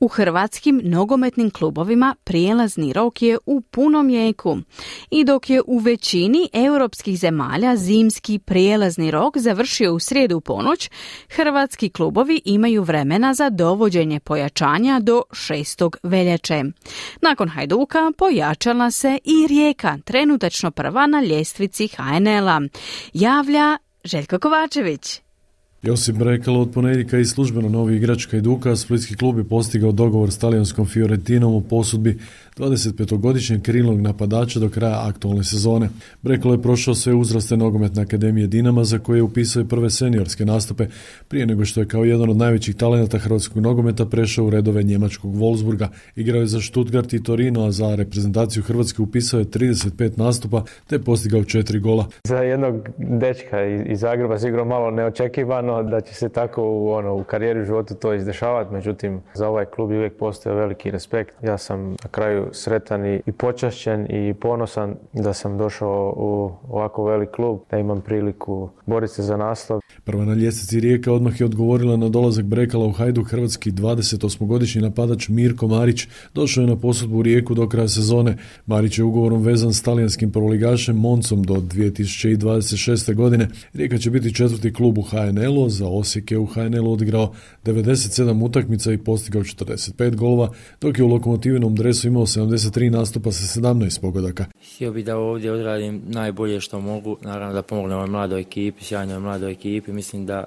U hrvatskim nogometnim klubovima prijelazni rok je u punom jeku. I dok je u većini europskih zemalja zimski prijelazni rok završio u srijedu ponoć, hrvatski klubovi imaju vremena za dovođenje pojačanja do 6. veljače. Nakon Hajduka pojačala se i Rijeka, trenutačno prva na ljestvici HNL-a. Javlja Željko Kovačević. Josip Brekalo od ponedjeljka i službeno novi igrač Hajduka, Splitski klub je postigao dogovor s talijanskom Fiorentinom u posudbi 25-godišnjeg krilnog napadača do kraja aktualne sezone. Brekalo je prošao sve uzraste nogometne akademije Dinama za koje je upisao i prve seniorske nastupe prije nego što je kao jedan od najvećih talenata hrvatskog nogometa prešao u redove njemačkog Wolfsburga. Igrao je za Stuttgart i Torino, a za reprezentaciju Hrvatske upisao je 35 nastupa te postigao četiri gola. Za jednog dečka iz Zagreba sigurno malo neočekivano da će se tako u, ono, u karijeri u životu to izdešavati, međutim za ovaj klub uvijek postoji veliki respekt. Ja sam na kraju sretan i počašćen i ponosan da sam došao u ovako velik klub, da imam priliku boriti se za naslov. Prva na ljestvici Rijeka odmah je odgovorila na dolazak Brekala u Hajdu hrvatski 28-godišnji napadač Mirko Marić došao je na posudbu u Rijeku do kraja sezone. Marić je ugovorom vezan s talijanskim proligašem Moncom do 2026. godine. Rijeka će biti četvrti klub u HNL-u, za Osijek je u HNL-u odigrao 97 utakmica i postigao 45 golova, dok je u lokomotivnom dresu imao 73 nastupa sa 17 pogodaka. Htio bih da ovdje odradim najbolje što mogu, naravno da pomognem ovoj mladoj ekipi, sjajnoj mladoj ekipi. Mislim da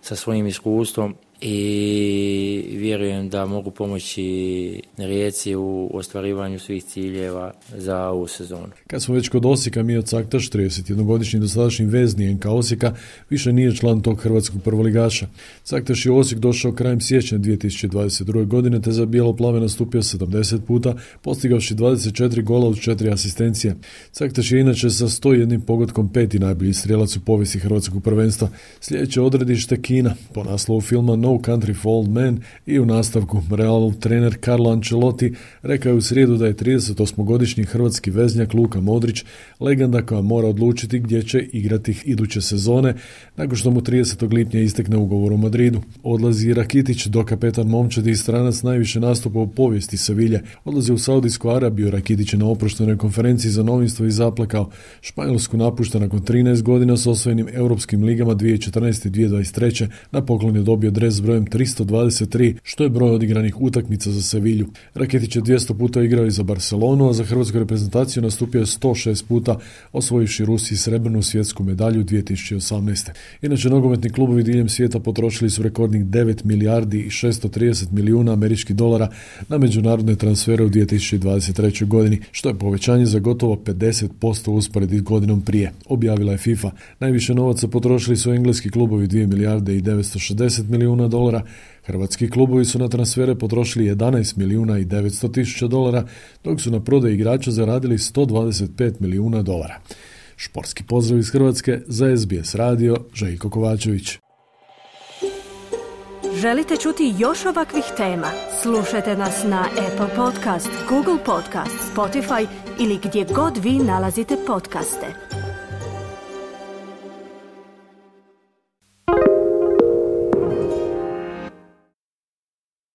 sa svojim iskustvom i vjerujem da mogu pomoći Rijeci u ostvarivanju svih ciljeva za ovu sezonu. Kad smo već kod Osijeka, Mio Caktaš, 31-godišnji dosadašnji vezni NK Osijeka, više nije član tog hrvatskog prvoligaša. Caktaš je Osijek došao krajem siječnja 2022. godine te za bijelo plave nastupio 70 puta, postigavši 24 gola od 4 asistencije. Caktaš je inače sa 101 pogodkom peti najbolji strijelac u povijesti hrvatskog prvenstva. Sljedeće odredište Kina, po naslovu filma No Country for Old Men i u nastavku Real trener Carlo Ancelotti rekao je u srijedu da je 38-godišnji hrvatski veznjak Luka Modrić legenda koja mora odlučiti gdje će igrati iduće sezone nakon što mu 30. lipnja istekne ugovor u Madridu. Odlazi Rakitić do kapetan momčadi i stranac najviše nastupa u povijesti Sevilje. Odlazi u Saudijsku Arabiju, Rakitić je na oproštenoj konferenciji za novinstvo i zaplakao. Španjolsku napušta nakon 13 godina s osvojenim europskim ligama 2014. i 2023. Na poklon je dobio dres s brojem 323, što je broj odigranih utakmica za Sevilju. Raketić je 200 puta igrao i za Barcelonu, a za hrvatsku reprezentaciju nastupio je 106 puta, osvojivši Rusiji srebrnu svjetsku medalju 2018. Inače, nogometni klubovi diljem svijeta potrošili su rekordnih 9 milijardi i 630 milijuna američkih dolara na međunarodne transfere u 2023. godini, što je povećanje za gotovo 50% usporedi godinom prije, objavila je FIFA. Najviše novaca potrošili su engleski klubovi 2 milijarde i 960 milijuna dolara. Hrvatski klubovi su na transfere potrošili 11 milijuna i 900 tisuća dolara, dok su na prodaj igrača zaradili 125 milijuna dolara. Športski pozdrav iz Hrvatske za SBS radio Željko Kovačević. Želite čuti još ovakvih tema? Slušajte nas na Apple Podcast, Google Podcast, Spotify ili gdje god vi nalazite podcaste.